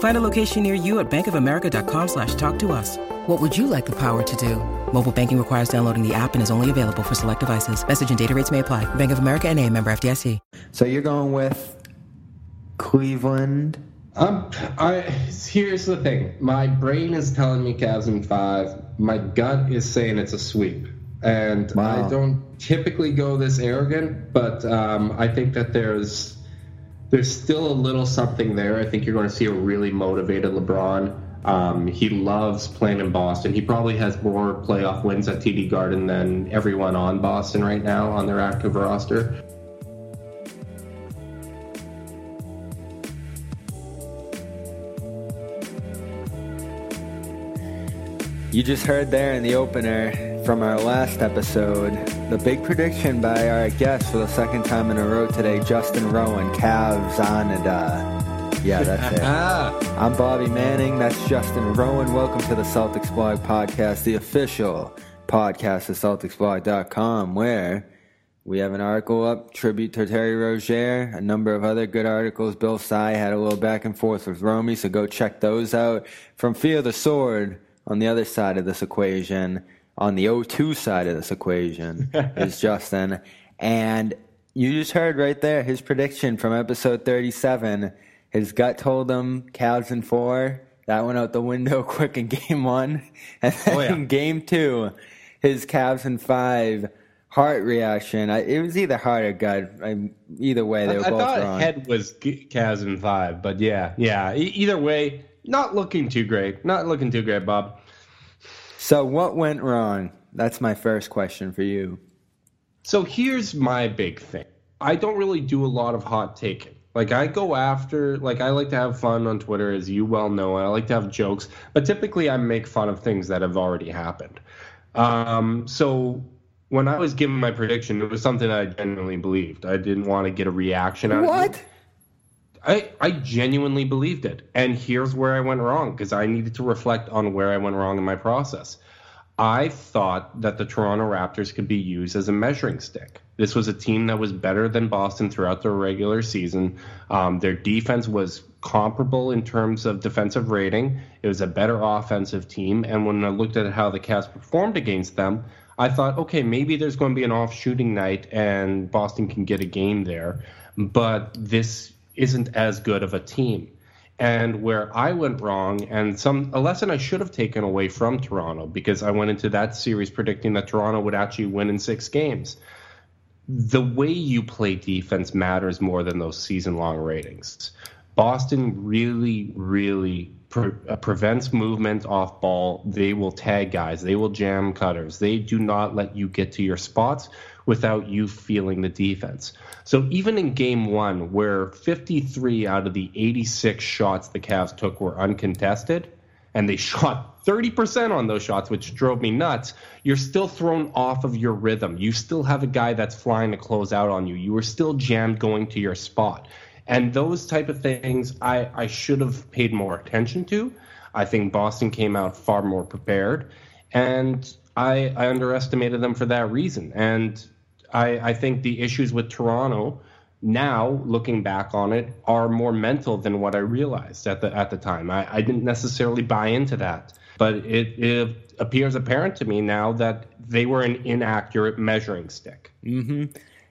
Find a location near you at bankofamerica.com slash talk to us. What would you like the power to do? Mobile banking requires downloading the app and is only available for select devices. Message and data rates may apply. Bank of America and a member FDIC. So you're going with Cleveland? Um, I here's the thing. My brain is telling me Cavs in five. My gut is saying it's a sweep, and Wow. I don't typically go this arrogant, but um, I think that there's there's still a little something there. I think you're going to see a really motivated LeBron. Um, he loves playing in Boston. He probably has more playoff wins at TD Garden than everyone on Boston right now on their active roster. You just heard there in the opener from our last episode the big prediction by our guest for the second time in a row today, Justin Rowan, Cavs on and uh, yeah, that's it. I'm Bobby Manning. That's Justin Rowan. Welcome to the Celtics Blog Podcast, the official podcast of CelticsBlog.com, where we have an article up, tribute to Terry Rozier, a number of other good articles. Bill Sy had a little back and forth with Romy, so go check those out. From Fear the Sword, on the other side of this equation, on the O2 side of this equation, is Justin. And you just heard right there his prediction from episode 37. His gut told him Cavs in four. That went out the window quick in game one. And then Oh, yeah. in game two, his Cavs in five. Heart reaction. I, it was either heart or gut. I, either way, they were I both thought wrong. head was Cavs in five, but yeah, yeah. E- either way, not looking too great. Not looking too great, Bob. So, what went wrong? That's my first question for you. So here's my big thing. I don't really do a lot of hot taking. Like I go after, like I like to have fun on Twitter, as you well know. I like to have jokes, but typically I make fun of things that have already happened. Um, so when I was giving my prediction, it was something I genuinely believed. I didn't want to get a reaction out of you. What? I, I genuinely believed it. And here's where I went wrong because I needed to reflect on where I went wrong in my process. I thought that the Toronto Raptors could be used as a measuring stick. This was a team that was better than Boston throughout their regular season. Um, their defense was comparable in terms of defensive rating. It was a better offensive team. And when I looked at how the Cavs performed against them, I thought, okay, maybe there's going to be an off shooting night and Boston can get a game there. But this isn't as good of a team. And where I went wrong, and some a lesson I should have taken away from Toronto, because I went into that series predicting that Toronto would actually win in six games. The way you play defense matters more than those season long ratings. Boston really, really pre- uh, prevents movement off ball. They will tag guys. They will jam cutters. They do not let you get to your spots without you feeling the defense. So even in game one, where 53 out of the 86 shots the Cavs took were uncontested, and they shot 30% on those shots, which drove me nuts, you're still thrown off of your rhythm. You still have a guy that's flying to close out on you. You were still jammed going to your spot. And those type of things I, I should have paid more attention to. I think Boston came out far more prepared. And I, I underestimated them for that reason. And I, I think the issues with Toronto now, looking back on it, are more mental than what I realized at the at the time. I, I didn't necessarily buy into that, but it, it appears apparent to me now that they were an inaccurate measuring stick. hmm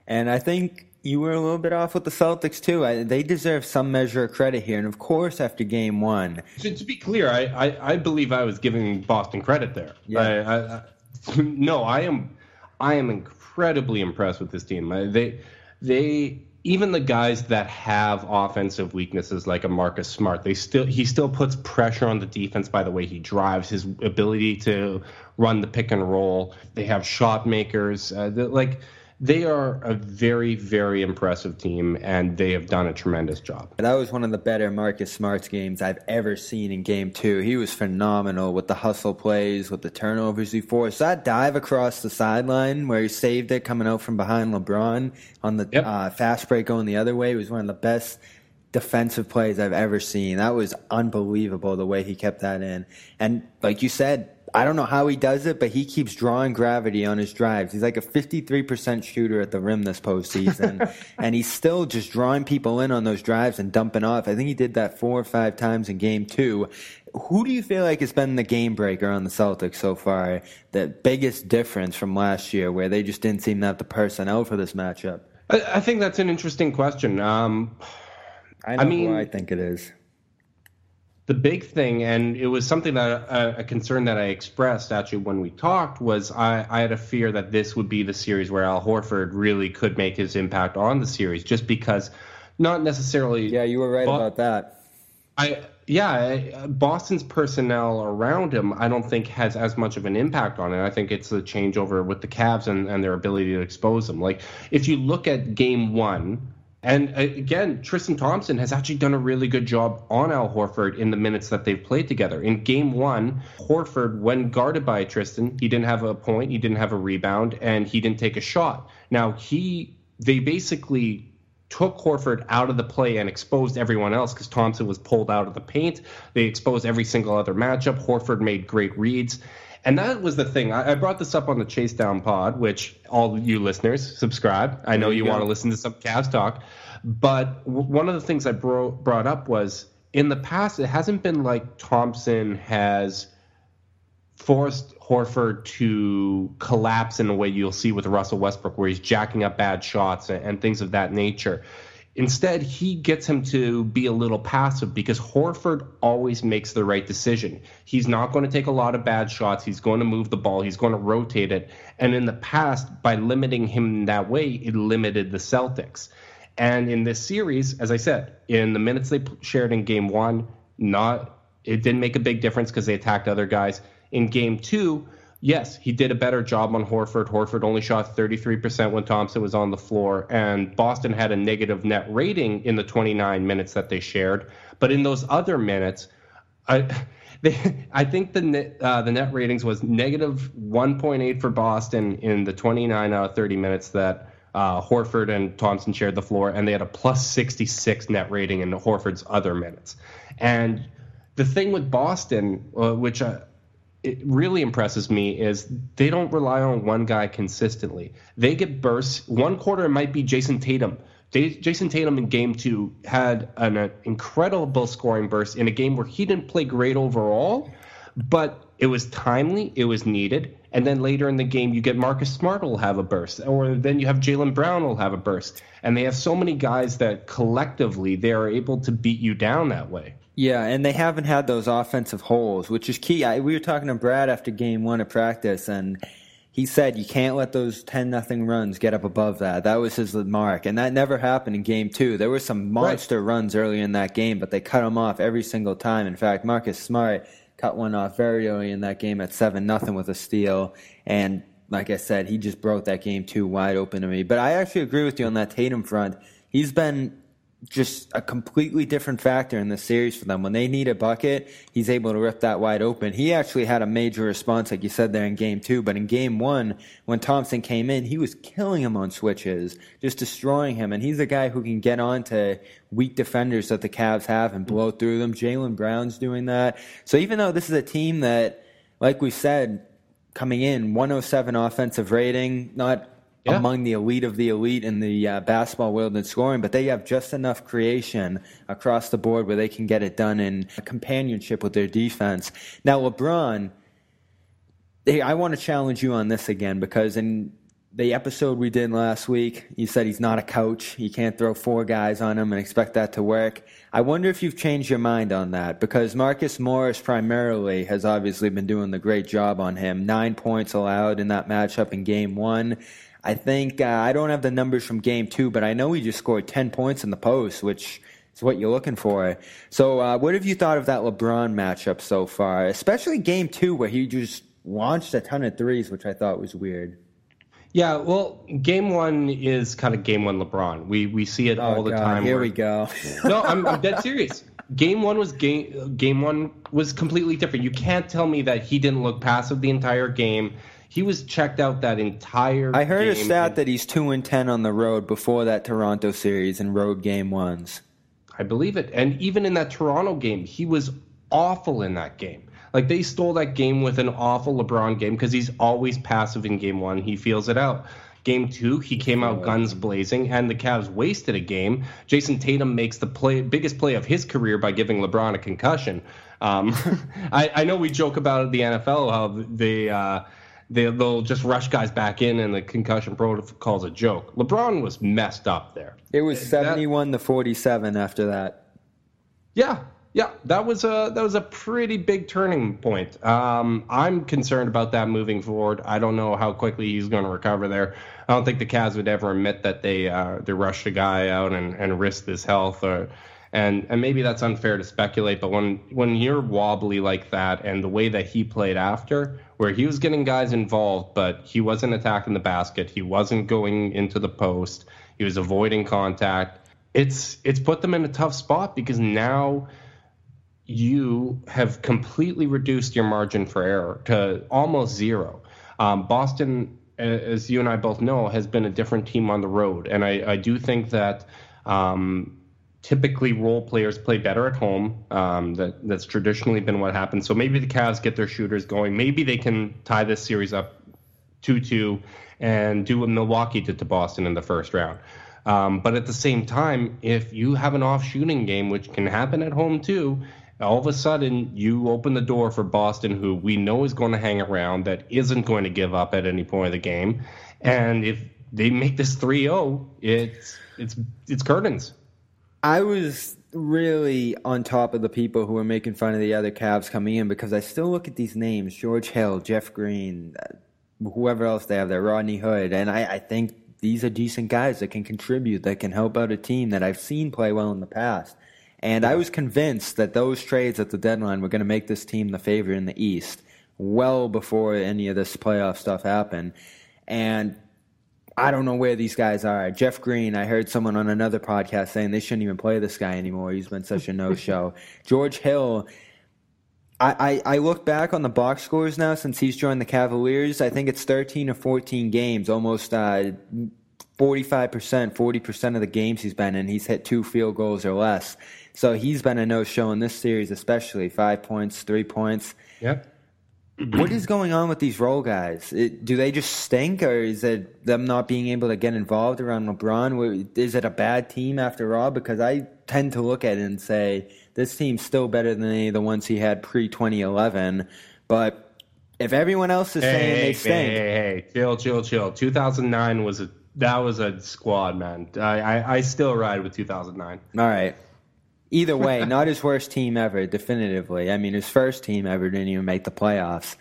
And I think you were a little bit off with the Celtics too. I, they deserve some measure of credit here. And of course, after game one, To, to be clear, I, I, I believe I was giving Boston credit there. Yeah. I, I, I, no, I am I am incredibly impressed with this team. They they even the guys that have offensive weaknesses like a Marcus Smart, they still he still puts pressure on the defense by the way he drives, his ability to run the pick and roll. They have shot makers, uh, like they are a very, very impressive team, and they have done a tremendous job. That was one of the better Marcus Smart's games I've ever seen in game two. He was phenomenal with the hustle plays, with the turnovers he forced. That dive across the sideline where he saved it coming out from behind LeBron on the yep. uh, fast break going the other way was one of the best defensive plays I've ever seen. That was unbelievable the way he kept that in. And like you said, I don't know how he does it, but he keeps drawing gravity on his drives. He's like a 53% shooter at the rim this postseason, and he's still just drawing people in on those drives and dumping off. I think he did that four or five times in game two. Who do you feel like has been the game breaker on the Celtics so far? The biggest difference from last year, where they just didn't seem to have the personnel for this matchup? I, I think that's an interesting question. Um, I know I mean, I think it is the big thing, and it was something that uh, a concern that I expressed actually when we talked was I, I, had a fear that this would be the series where Al Horford really could make his impact on the series, just because not necessarily. Yeah, you were right Bo- about that. I yeah, Boston's personnel around him, I don't think has as much of an impact on it. I think it's the changeover with the Cavs and, and their ability to expose them. Like if you look at Game One and uh, again, Tristan Thompson has actually done a really good job on Al Horford in the minutes that they've played together. In game one, Horford, when guarded by Tristan, he didn't have a point, he didn't have a rebound, and he didn't take a shot. Now, he they basically took Horford out of the play and exposed everyone else because Thompson was pulled out of the paint. They exposed every single other matchup. Horford made great reads. And that was the thing. I, I, brought this up on the Chase Down Pod, which all you listeners subscribe. I know you, you want to listen to some Cavs talk, but w- one of the things I bro- brought up was in the past, it hasn't been like Thompson has forced Horford to collapse in a way you'll see with Russell Westbrook, where he's jacking up bad shots and, and things of that nature. Instead, he gets him to be a little passive because Horford always makes the right decision. He's not going to take a lot of bad shots. He's going to move the ball. He's going to rotate it. And in the past, by limiting him that way, it limited the Celtics. And in this series, as I said, in the minutes they shared in game one, not it didn't make a big difference because they attacked other guys. In game two, yes, he did a better job on Horford. Horford only shot 33% when Thompson was on the floor, and Boston had a negative net rating in the 29 minutes that they shared. But in those other minutes, I. I think the net, uh, the net ratings was negative 1.8 for Boston in the 29 out of 30 minutes that uh, Horford and Thompson shared the floor, and they had a plus 66 net rating in Horford's other minutes. And the thing with Boston, uh, which it really impresses me is they don't rely on one guy consistently. They get bursts. One quarter it might be Jayson Tatum. Jayson Tatum in game two had an, an incredible scoring burst in a game where he didn't play great overall, but it was timely, it was needed. And then later in the game, you get Marcus Smart will have a burst, or then you have Jaylen Brown will have a burst. And they have so many guys that collectively they are able to beat you down that way. Yeah, and they haven't had those offensive holes, which is key. I, we were talking to Brad after game one of practice, and he said you can't let those 10 nothing runs get up above that. That was his mark, and that never happened in game two. There were some monster right. runs early in that game, but they cut them off every single time. In fact, Marcus Smart cut one off very early in that game at 7 nothing with a steal, and like I said, he just broke that game two wide open to me. But I actually agree with you on that Tatum front. He's been just a completely different factor in the series for them. When they need a bucket, he's able to rip that wide open. He actually had a major response, like you said there in game two. But in game one, when Thompson came in, he was killing him on switches, just destroying him. And he's a guy who can get on to weak defenders that the Cavs have and blow through them. Jaylen Brown's doing that. So even though this is a team that, like we said, coming in 107 offensive rating, not yeah. among the elite of the elite in the uh, basketball world in scoring, but they have just enough creation across the board where they can get it done in companionship with their defense. Now, LeBron, hey, I want to challenge you on this again because in the episode we did last week, you said he's not a coach. You can't throw four guys on him and expect that to work. I wonder if you've changed your mind on that because Marcus Morris primarily has obviously been doing the great job on him. Nine points allowed in that matchup in game one. I think uh, I don't have the numbers from game two, but I know he just scored 10 points in the post, which is what you're looking for. So, uh, what have you thought of that LeBron matchup so far, especially game two, where he just launched a ton of threes, which I thought was weird? Yeah, well, game one is kind of game one LeBron. We we see it oh, all the God, time. Here where, we go. no, I'm, I'm dead serious. Game one was game game one was completely different. You can't tell me that he didn't look passive the entire game. He was checked out that entire. I heard a stat that he's two and ten on the road before that Toronto series and road game ones. I believe it, and even in that Toronto game, he was awful in that game. Like they stole that game with an awful LeBron game because he's always passive in game one. He feels it out. Game two, he came out guns blazing, and the Cavs wasted a game. Jayson Tatum makes the play, biggest play of his career by giving LeBron a concussion. Um, I, I, know we joke about the NFL how they, uh, they they'll just rush guys back in, and the concussion protocol is a joke. LeBron was messed up there. It was seventy-one that, to forty-seven after that. Yeah, yeah, that was a that was a pretty big turning point. Um, I'm concerned about that moving forward. I don't know how quickly he's going to recover there. I don't think the Cavs would ever admit that they uh, they rushed a guy out and, and risked his health, or and and maybe that's unfair to speculate. But when when you're wobbly like that, and the way that he played after, where he was getting guys involved, but he wasn't attacking the basket, he wasn't going into the post, he was avoiding contact. It's it's put them in a tough spot because now you have completely reduced your margin for error to almost zero. Um, Boston, as you and I both know, has been a different team on the road, and I, I do think that um, typically role players play better at home. Um, that that's traditionally been what happens. So maybe the Cavs get their shooters going. Maybe they can tie this series up two-two and do what Milwaukee did to Boston in the first round. Um, but at the same time, if you have an off shooting game, which can happen at home too, all of a sudden you open the door for Boston, who we know is going to hang around, that isn't going to give up at any point of the game. And if they make this 3-0, it's it's it's curtains. I was really on top of the people who were making fun of the other Cavs coming in because I still look at these names: George Hill, Jeff Green, uh, whoever else they have there, Rodney Hood, and I, I think these are decent guys that can contribute, that can help out a team that I've seen play well in the past. And I was convinced that those trades at the deadline were going to make this team the favorite in the East well before any of this playoff stuff happened. And I don't know where these guys are. Jeff Green, I heard someone on another podcast saying they shouldn't even play this guy anymore. He's been such a no show. George Hill, I, I, I, look back on the box scores now since he's joined the Cavaliers. I think it's 13 or 14 games, almost uh, 45%, 40% of the games he's been in, he's hit two field goals or less. So he's been a no show in this series, especially five points, three points. Yep. What is going on with these role guys? It, do they just stink, or is it them not being able to get involved around LeBron? Is it a bad team after all? Because I tend to look at it and say this team's still better than any of the ones he had pre 2011. But if everyone else is hey, saying hey, they stink, hey, hey, hey, chill, chill, chill. 2009 was a that was a squad, man. I, I, I still ride with 2009. All right. Either way, not his worst team ever, definitively. I mean, his first team ever didn't even make the playoffs.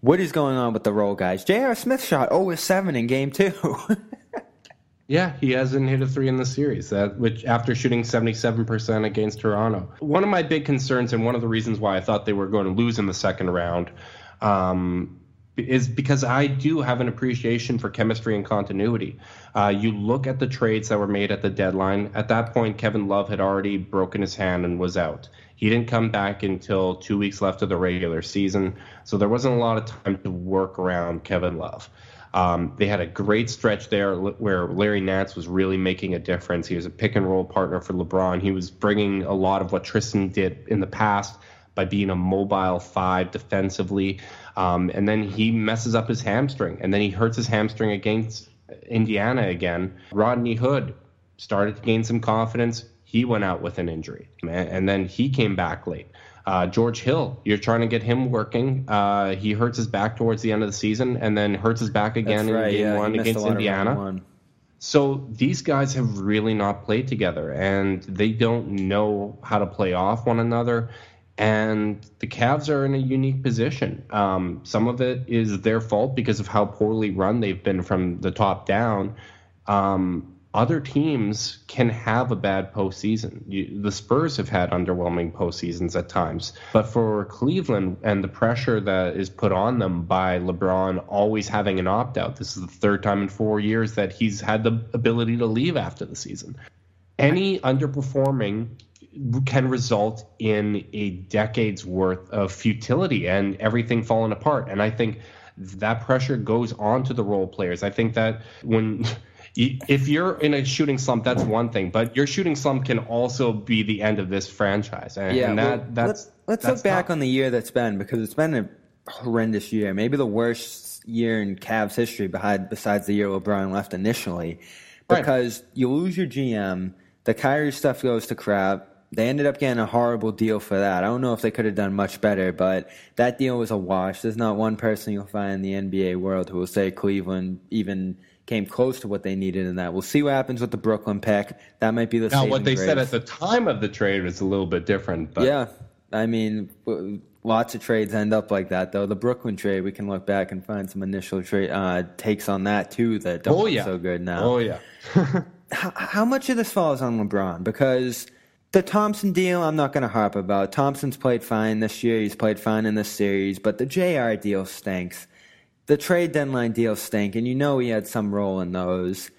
What is going on with the role guys? J.R. Smith shot 0 7 in game two. yeah, he hasn't hit a three in the series, that, which after shooting 77% against Toronto. One of my big concerns, and one of the reasons why I thought they were going to lose in the second round, um, is because I do have an appreciation for chemistry and continuity. Uh, you look at the trades that were made at the deadline. At that point, Kevin Love had already broken his hand and was out. He didn't come back until two weeks left of the regular season, so there wasn't a lot of time to work around Kevin Love. Um, they had a great stretch there where Larry Nance was really making a difference. He was a pick and roll partner for LeBron. He was bringing a lot of what Tristan did in the past by being a mobile five defensively. Um, and then he messes up his hamstring, and then he hurts his hamstring against Indiana again. Rodney Hood started to gain some confidence. He went out with an injury, and then he came back late. Uh, George Hill, you're trying to get him working. Uh, he hurts his back towards the end of the season, and then hurts his back again right, in game yeah, one against Indiana. So these guys have really not played together, and they don't know how to play off one another And the Cavs are in a unique position. Um, some of it is their fault because of how poorly run they've been from the top down. Um, other teams can have a bad postseason. You, the Spurs have had underwhelming postseasons at times. But for Cleveland and the pressure that is put on them by LeBron always having an opt out, this is the third time in four years that he's had the ability to leave after the season. Any underperforming can result in a decade's worth of futility and everything falling apart. And I think that pressure goes on to the role players. I think that when if you're in a shooting slump, that's one thing, but your shooting slump can also be the end of this franchise. And, yeah, and that, well, that's let's, let's that's look back on the year that's been because it's been a horrendous year, maybe the worst year in Cavs history, behind besides the year LeBron left initially, because right. you lose your GM, the Kyrie stuff goes to crap. They ended up getting a horrible deal for that. I don't know if they could have done much better, but that deal was a wash. There's not one person you'll find in the NBA world who will say Cleveland even came close to what they needed in that. We'll see what happens with the Brooklyn pick. That might be the now. What they grace. said at the time of the trade was a little bit different. But. Yeah, I mean, lots of trades end up like that. Though the Brooklyn trade, we can look back and find some initial trade uh, takes on that too that don't oh, yeah. so good now. Oh yeah. how, how much of this falls on LeBron? Because the Thompson deal, I'm not going to harp about. Thompson's played fine this year. He's played fine in this series, but the JR deal stinks the trade deadline deal stink, and you know he had some role in those.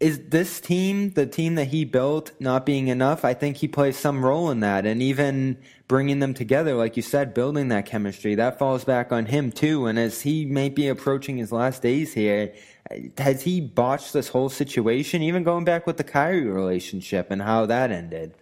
Is this team, the team that he built, not being enough? I think he plays some role in that, and even bringing them together, like you said, building that chemistry, that falls back on him too. And as he may be approaching his last days here, has he botched this whole situation? Even going back with the Kyrie relationship and how that ended.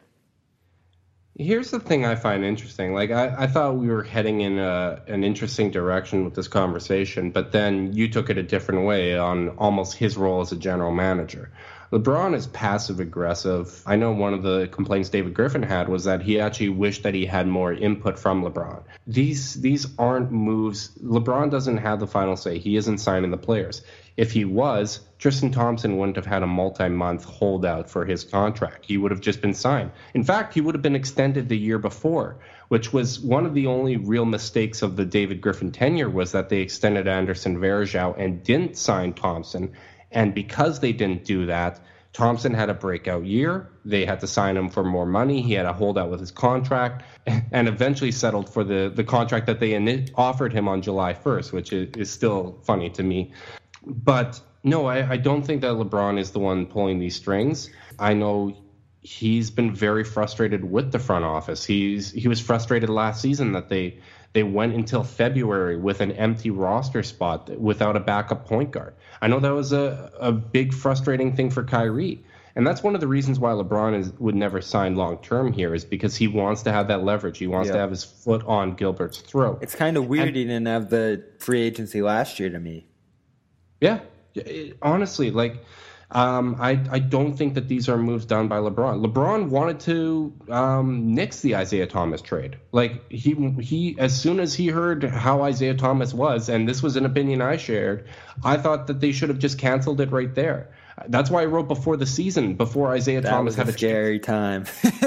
Here's the thing I find interesting. Like I, I thought we were heading in a, an interesting direction with this conversation, but then you took it a different way on almost his role as a general manager. LeBron is passive aggressive. I know one of the complaints David Griffin had was that he actually wished that he had more input from LeBron. These these aren't moves. LeBron doesn't have the final say. He isn't signing the players. If he was, Tristan Thompson wouldn't have had a multi month holdout for his contract. He would have just been signed. In fact, he would have been extended the year before, which was one of the only real mistakes of the David Griffin tenure was that they extended Anderson Varejao and didn't sign Thompson. And because they didn't do that, Thompson had a breakout year. They had to sign him for more money. He had a holdout with his contract and eventually settled for the, the contract that they offered him on July 1st, which is, is still funny to me. But no, I, I don't think that LeBron is the one pulling these strings. I know he's been very frustrated with the front office. He's he was frustrated last season that they they went until February with an empty roster spot without a backup point guard. I know that was a, a big frustrating thing for Kyrie. And that's one of the reasons why LeBron is, would never sign long term here is because he wants to have that leverage. He wants yeah. to have his foot on Gilbert's throat. It's kind of weird and, he didn't have the free agency last year to me. Yeah, it, honestly, like um, I I don't think that these are moves done by LeBron. LeBron wanted to um, nix the Isaiah Thomas trade. Like he he as soon as he heard how Isaiah Thomas was, and this was an opinion I shared, I thought that they should have just canceled it right there. That's why I wrote before the season, before Isaiah that Thomas had a, scary time.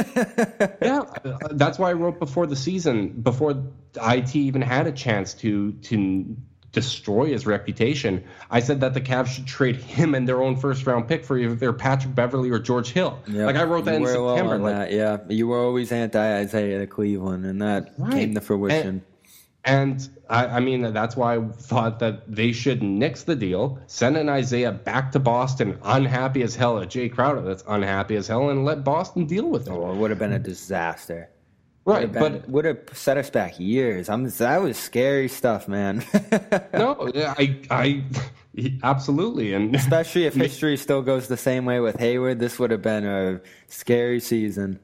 yeah, that's why I wrote before the season, before IT even had a chance to to destroy his reputation. I said that the Cavs should trade him and their own first round pick for either Patrick Beverley or George Hill. Yep. Like I wrote that you in September. Well like, that, yeah, you were always anti Isaiah to Cleveland, and that right. came to fruition. And, and I, I, mean, that's why I thought that they should nix the deal, send an Isaiah back to Boston, unhappy as hell, a Jae Crowder that's unhappy as hell, and let Boston deal with it. Oh, it would have been a disaster. Right, would been, but would have set us back years. I'm that was scary stuff, man. no, I, I, absolutely, and especially if history still goes the same way with Hayward, this would have been a scary season.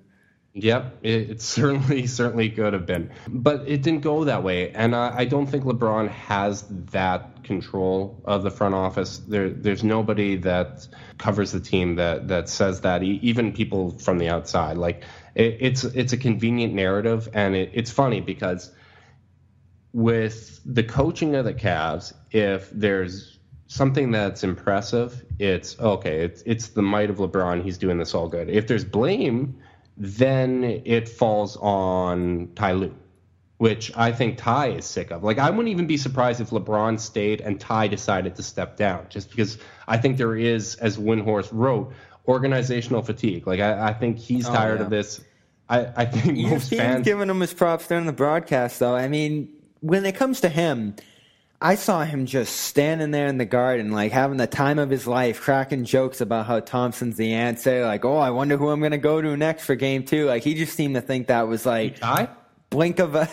Yep, it, it certainly, certainly could have been, but it didn't go that way, and I, I don't think LeBron has that control of the front office. There, there's nobody that covers the team that that says that. Even people from the outside, like it, it's it's a convenient narrative, and it, it's funny because with the coaching of the Cavs, if there's something that's impressive, it's okay. It's it's the might of LeBron. He's doing this all good. If there's blame, then it falls on Ty Lue, which I think Ty is sick of. Like, I wouldn't even be surprised if LeBron stayed and Ty decided to step down, just because I think there is, as Windhorst wrote, organizational fatigue. Like, I, I think he's Oh, tired yeah. of this. I, I think most been fans. giving him his props during the broadcast, though. I mean, when it comes to him, I saw him just standing there in the garden, like having the time of his life, cracking jokes about how Thompson's the answer. Like, oh, I wonder who I'm going to go to next for game two. Like, he just seemed to think that was like blink of a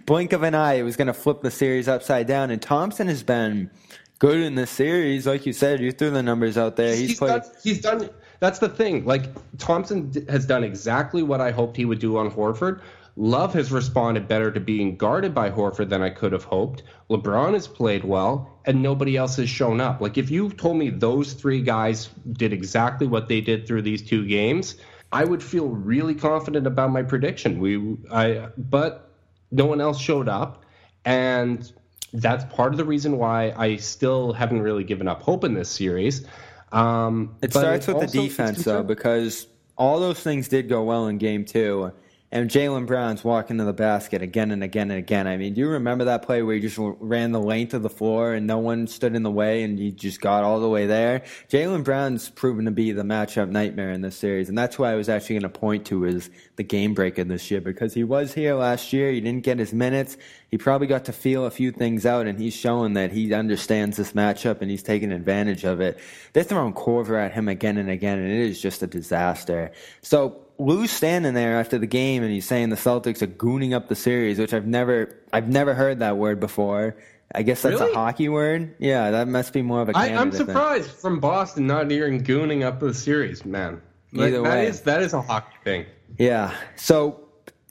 blink of an eye. It was going to flip the series upside down. And Thompson has been good in this series, like you said. You threw the numbers out there. He's, he's played. done, he's done. That's the thing. Like Thompson has done exactly what I hoped he would do on Horford. Love has responded better to being guarded by Horford than I could have hoped. LeBron has played well, and nobody else has shown up. Like if you told me those three guys did exactly what they did through these two games, I would feel really confident about my prediction. We, I, but no one else showed up, and that's part of the reason why I still haven't really given up hope in this series. Um, It starts with the defense, though, because all those things did go well in game two. And Jaylen Brown's walking to the basket again and again and again. I mean, do you remember that play where he just ran the length of the floor and no one stood in the way and he just got all the way there? Jaylen Brown's proven to be the matchup nightmare in this series. And that's why I was actually going to point to as the game breaker this year because he was here last year. He didn't get his minutes. He probably got to feel a few things out and he's showing that he understands this matchup and he's taking advantage of it. They're throwing Korver at him again and again and it is just a disaster. So Lue's standing there after the game and he's saying the Celtics are gooning up the series, which I've never I've never heard that word before. I guess that's Really? a hockey word. Yeah, that must be more of a I, I'm thing. surprised from Boston not hearing gooning up the series, man. Either that way. is- that is a hockey thing. Yeah. So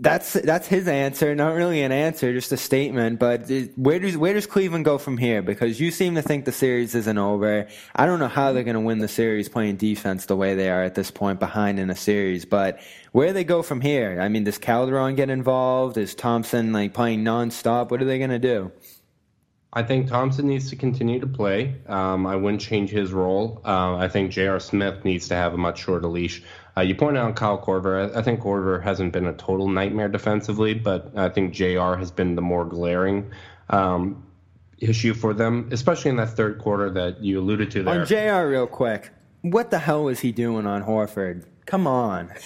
that's that's his answer. Not really an answer, just a statement. But it- where does where does Cleveland go from here? Because you seem to think the series isn't over. I don't know how they're going to win the series playing defense the way they are at this point, behind in a series. But where do they go from here? I mean, does Calderon get involved? Is Thompson like playing nonstop? What are they going to do? I think Thompson needs to continue to play. Um, I wouldn't change his role. Uh, I think J.R. Smith needs to have a much shorter leash. Uh, you pointed out Kyle Korver. I, I think Korver hasn't been a total nightmare defensively, but I think JR has been the more glaring um, issue for them, especially in that third quarter that you alluded to there. On JR Real quick, what the hell was he doing on Horford? Come on.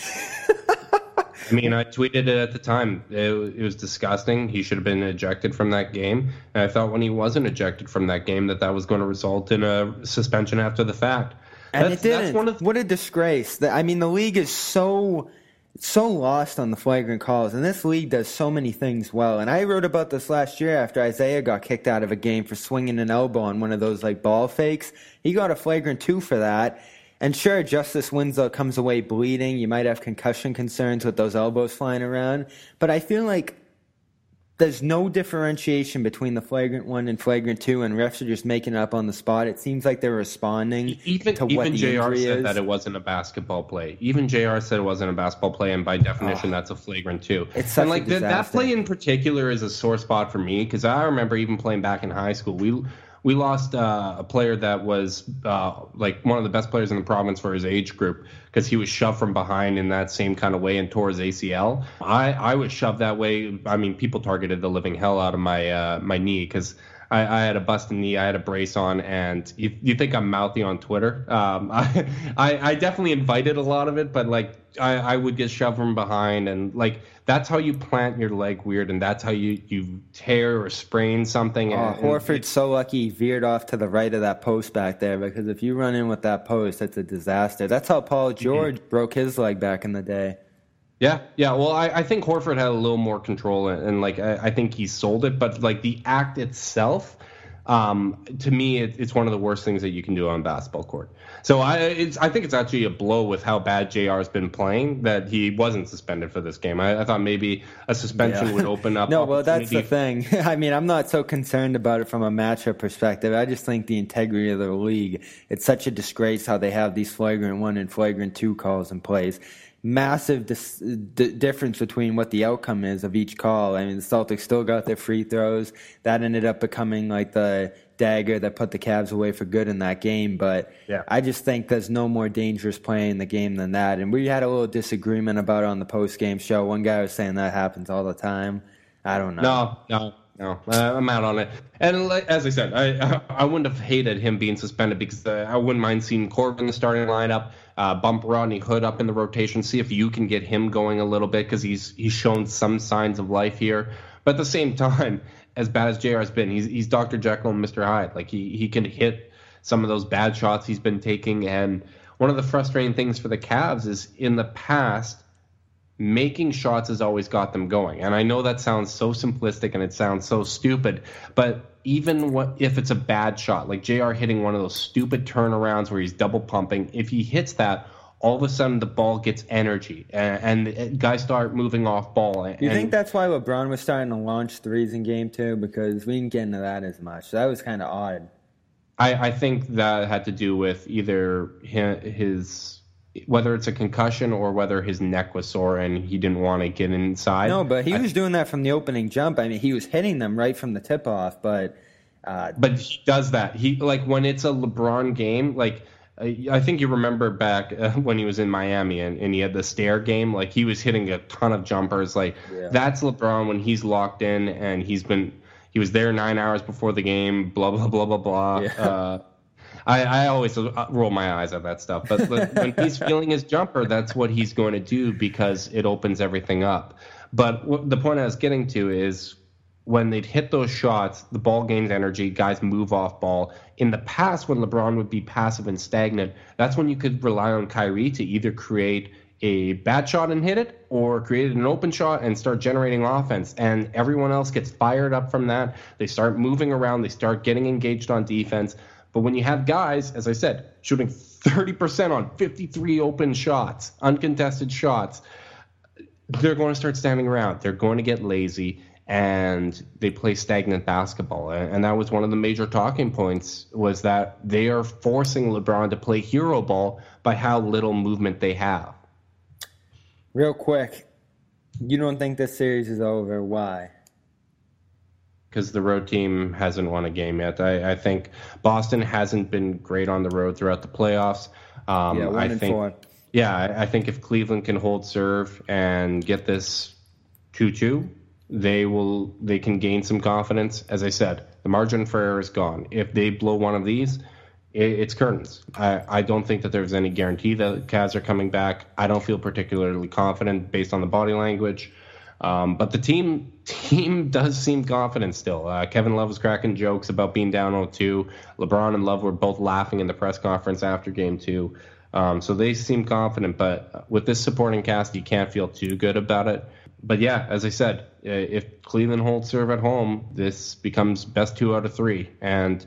I mean, I tweeted it at the time. It, it was disgusting. He should have been ejected from that game. And I thought when he wasn't ejected from that game that that was going to result in a suspension after the fact. And that's, it didn't. That's one of what a disgrace! The- I mean, the league is so so lost on the flagrant calls, and this league does so many things well. And I wrote about this last year after Isaiah got kicked out of a game for swinging an elbow on one of those like ball fakes. He got a flagrant two for that. And sure, Justice Winslow comes away bleeding. You might have concussion concerns with those elbows flying around, but I feel like there's no differentiation between the flagrant one and flagrant two, and refs are just making it up on the spot. It seems like they're responding even to what even the JR injury said is. that it wasn't a basketball play. Even JR said it wasn't a basketball play, and by definition, ah. that's a flagrant two. It's such and a like that, that play in particular is a sore spot for me because I remember even playing back in high school. We we lost uh, a player that was uh, like one of the best players in the province for his age group because he was shoved from behind in that same kind of way and tore his ACL. I, I was shoved that way. I mean, people targeted the living hell out of my uh, my knee because I, I had a busted knee, I had a brace on, and you, you think I'm mouthy on Twitter. Um, I, I I definitely invited a lot of it, but like I, I would get shoved from behind, and like that's how you plant your leg weird, and that's how you you tear or sprain something. Oh, and, and Horford's so lucky he veered off to the right of that post back there because if you run in with that post, that's a disaster. That's how Paul George broke his leg back in the day. Yeah, yeah. Well, I, I think Horford had a little more control, and, and like I, I think he sold it. But like the act itself, um, to me, it, it's one of the worst things that you can do on a basketball court. So I, it's I think it's actually a blow with how bad JR has been playing that he wasn't suspended for this game. I, I thought maybe a suspension Yeah. would open up. no, well, that's the thing. I mean, I'm not so concerned about it from a matchup perspective. I just think the integrity of the league, it's such a disgrace how they have these flagrant one and flagrant two calls in place. Massive dis- d- difference between what the outcome is of each call. I mean, the Celtics still got their free throws. That ended up becoming like the dagger that put the Cavs away for good in that game. But yeah. I just think there's no more dangerous play in the game than that. And we had a little disagreement about it on the post game show. One guy was saying that happens all the time. I don't know. No, no, no. I'm out on it. And as I said, I I wouldn't have hated him being suspended because uh, I wouldn't mind seeing Korver in the starting lineup. Uh, bump Rodney Hood up in the rotation. See if you can get him going a little bit because he's he's shown some signs of life here. But at the same time, as bad as JR's been, he's he's Dr. Jekyll and Mr. Hyde. Like he he can hit some of those bad shots he's been taking. And one of the frustrating things for the Cavs is in the past making shots has always got them going. And I know that sounds so simplistic and it sounds so stupid, but even what, if it's a bad shot, like JR hitting one of those stupid turnarounds where he's double pumping, if he hits that, all of a sudden the ball gets energy and, and guys start moving off ball. And, you think that's why LeBron was starting to launch threes in game two? Because we didn't get into that as much. So that was kind of odd. I, I think that had to do with either his whether it's a concussion or whether his neck was sore and he didn't want to get inside. No, but he I, was doing that from the opening jump. I mean, he was hitting them right from the tip off, but uh, but he does that. He like when it's a LeBron game, like I think you remember back uh, when he was in Miami and, and he had the stare game, like he was hitting a ton of jumpers. Like yeah. that's LeBron when he's locked in and he's been he was there nine hours before the game. Blah blah blah blah blah. Yeah. Uh, I, I always roll my eyes at that stuff. But when he's feeling his jumper, that's what he's going to do because it opens everything up. But the point I was getting to is when they'd hit those shots, the ball gains energy, guys move off ball. In the past, when LeBron would be passive and stagnant, that's when you could rely on Kyrie to either create a bad shot and hit it or create an open shot and start generating offense. And everyone else gets fired up from that. They start moving around, they start getting engaged on defense. But when you have guys, as I said, shooting 30% on 53 open shots, uncontested shots, they're going to start standing around. They're going to get lazy and they play stagnant basketball. And that was one of the major talking points was that they are forcing LeBron to play hero ball by how little movement they have. Real quick, you don't think this series is over. Why? Because the road team hasn't won a game yet. I, I, think Boston hasn't been great on the road throughout the playoffs. Um, yeah, one I and think, four. Yeah, I, I, think if Cleveland can hold serve and get this two-two, they will. They can gain some confidence. As I said, the margin for error is gone. If they blow one of these, it, it's curtains. I, I don't think that there's any guarantee that Cavs are coming back. I don't feel particularly confident based on the body language. Um, but the team team does seem confident still. Uh, Kevin Love was cracking jokes about being down 0-2. LeBron and Love were both laughing in the press conference after Game Two. Um, so they seem confident, but with this supporting cast, you can't feel too good about it. But yeah, as I said, if Cleveland holds serve at home, this becomes best two out of three. And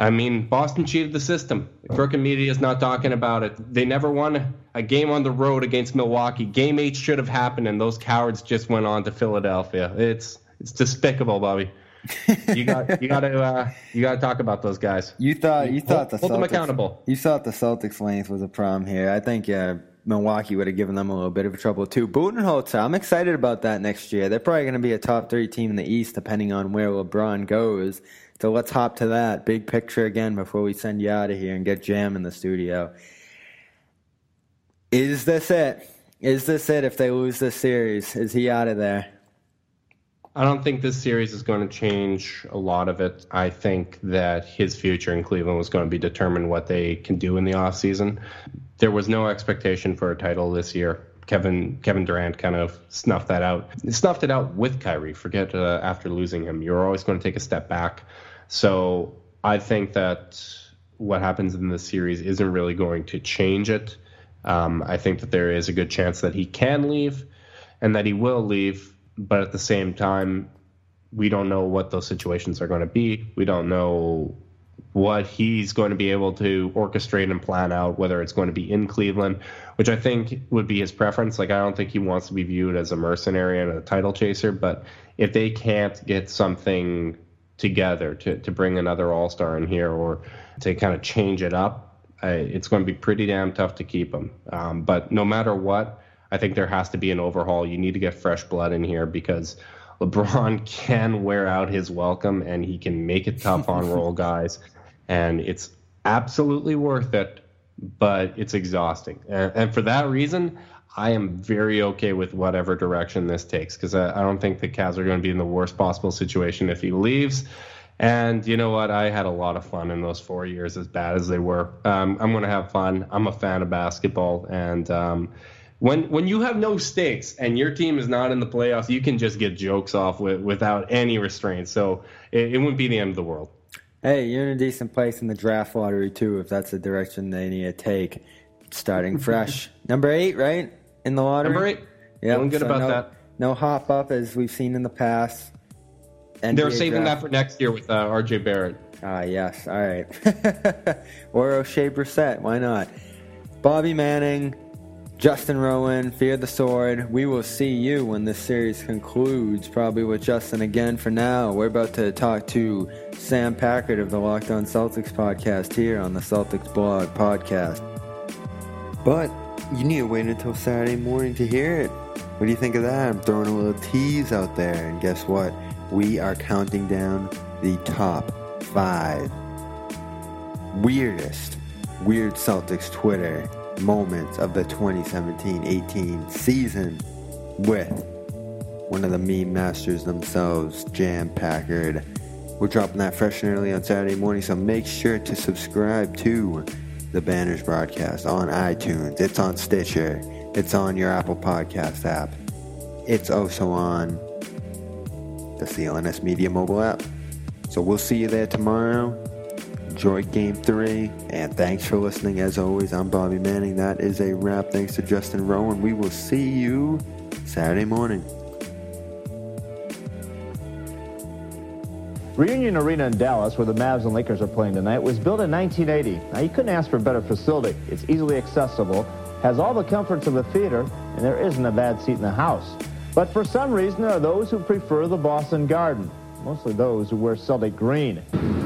I mean, Boston cheated the system. The crooked media is not talking about it. They never won a game on the road against Milwaukee. Game eight should have happened, and those cowards just went on to Philadelphia. It's it's despicable, Bobby. you got you got to uh, you got to talk about those guys. You thought you thought hold, the hold Celtics, them accountable. You thought the Celtics' length was a problem here. I think uh, Milwaukee would have given them a little bit of trouble too. Budenholzer, I'm excited about that next year. They're probably going to be a top three team in the East, depending on where LeBron goes. So let's hop to that big picture again before we send you out of here and get Jam in the studio. Is this it? Is this it if they lose this series? Is he out of there? I don't think this series is going to change a lot of it. I think that his future in Cleveland was going to be determined what they can do in the offseason. There was no expectation for a title this year. Kevin Kevin Durant kind of snuffed that out. Snuffed it out with Kyrie. Forget uh, after losing him, you're always going to take a step back. So I think that what happens in this series isn't really going to change it. Um, I think that there is a good chance that he can leave and that he will leave, but at the same time, we don't know what those situations are going to be. We don't know what he's going to be able to orchestrate and plan out, whether it's going to be in Cleveland, which I think would be his preference. Like, I don't think he wants to be viewed as a mercenary and a title chaser, but if they can't get something together to, to bring another All Star in here or to kind of change it up, uh, it's going to be pretty damn tough to keep them. Um, but no matter what, I think there has to be an overhaul. You need to get fresh blood in here because LeBron can wear out his welcome and he can make it tough on role guys. And it's absolutely worth it, but it's exhausting. And, and for that reason, I am very okay with whatever direction this takes because I, I, don't think the Cavs are going to be in the worst possible situation if he leaves. And you know what? I had a lot of fun in those four years, as bad as they were. Um, I'm going to have fun. I'm a fan of basketball, and um, when when you have no stakes and your team is not in the playoffs, you can just get jokes off with, without any restraint. So it, it wouldn't be the end of the world. Hey, you're in a decent place in the draft lottery too, if that's the direction they need to take. Starting fresh, number eight, right? In the lottery. Number eight. Yeah, feeling good so about no, that. No hop up as we've seen in the past. NBA They're saving draft. that for next year with uh, R.J. Barrett. Ah, yes. All right. or Oshae Brissett. Why not? Bobby Manning, Justin Rowan, Fear the Sword. We will see you when this series concludes, probably with Justin again. For now, we're about to talk to Sam Packard of the Locked On Celtics podcast here on the Celtics Blog podcast. But you need to wait until Saturday morning to hear it. What do you think of that? I'm throwing a little tease out there, and guess what? We are counting down the top five weirdest, weird Celtics Twitter moments of the 2017 18 season with one of the meme masters themselves, Jam Packard. We're dropping that fresh and early on Saturday morning, so make sure to subscribe to the Banners broadcast on iTunes. It's on Stitcher. It's on your Apple Podcast app. It's also on the CLNS Media mobile app. So we'll see you there tomorrow. Enjoy game three. And thanks for listening. As always, I'm Bobby Manning. That is a wrap. Thanks to Justin Rowan. We will see you Saturday morning. Reunion Arena in Dallas, where the Mavs and Lakers are playing tonight, was built in 1980. Now, you couldn't ask for a better facility. It's easily accessible, has all the comforts of a theater, and there isn't a bad seat in the house. But for some reason, there are those who prefer the Boston Garden, mostly those who wear Celtic green.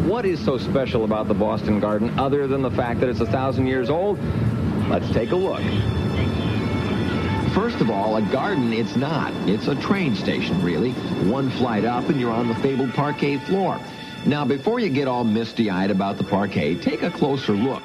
What is so special about the Boston Garden other than the fact that it's a thousand years old? Let's take a look. First of all, a garden it's not. It's a train station, really. One flight up and you're on the fabled parquet floor. Now, before you get all misty-eyed about the parquet, take a closer look.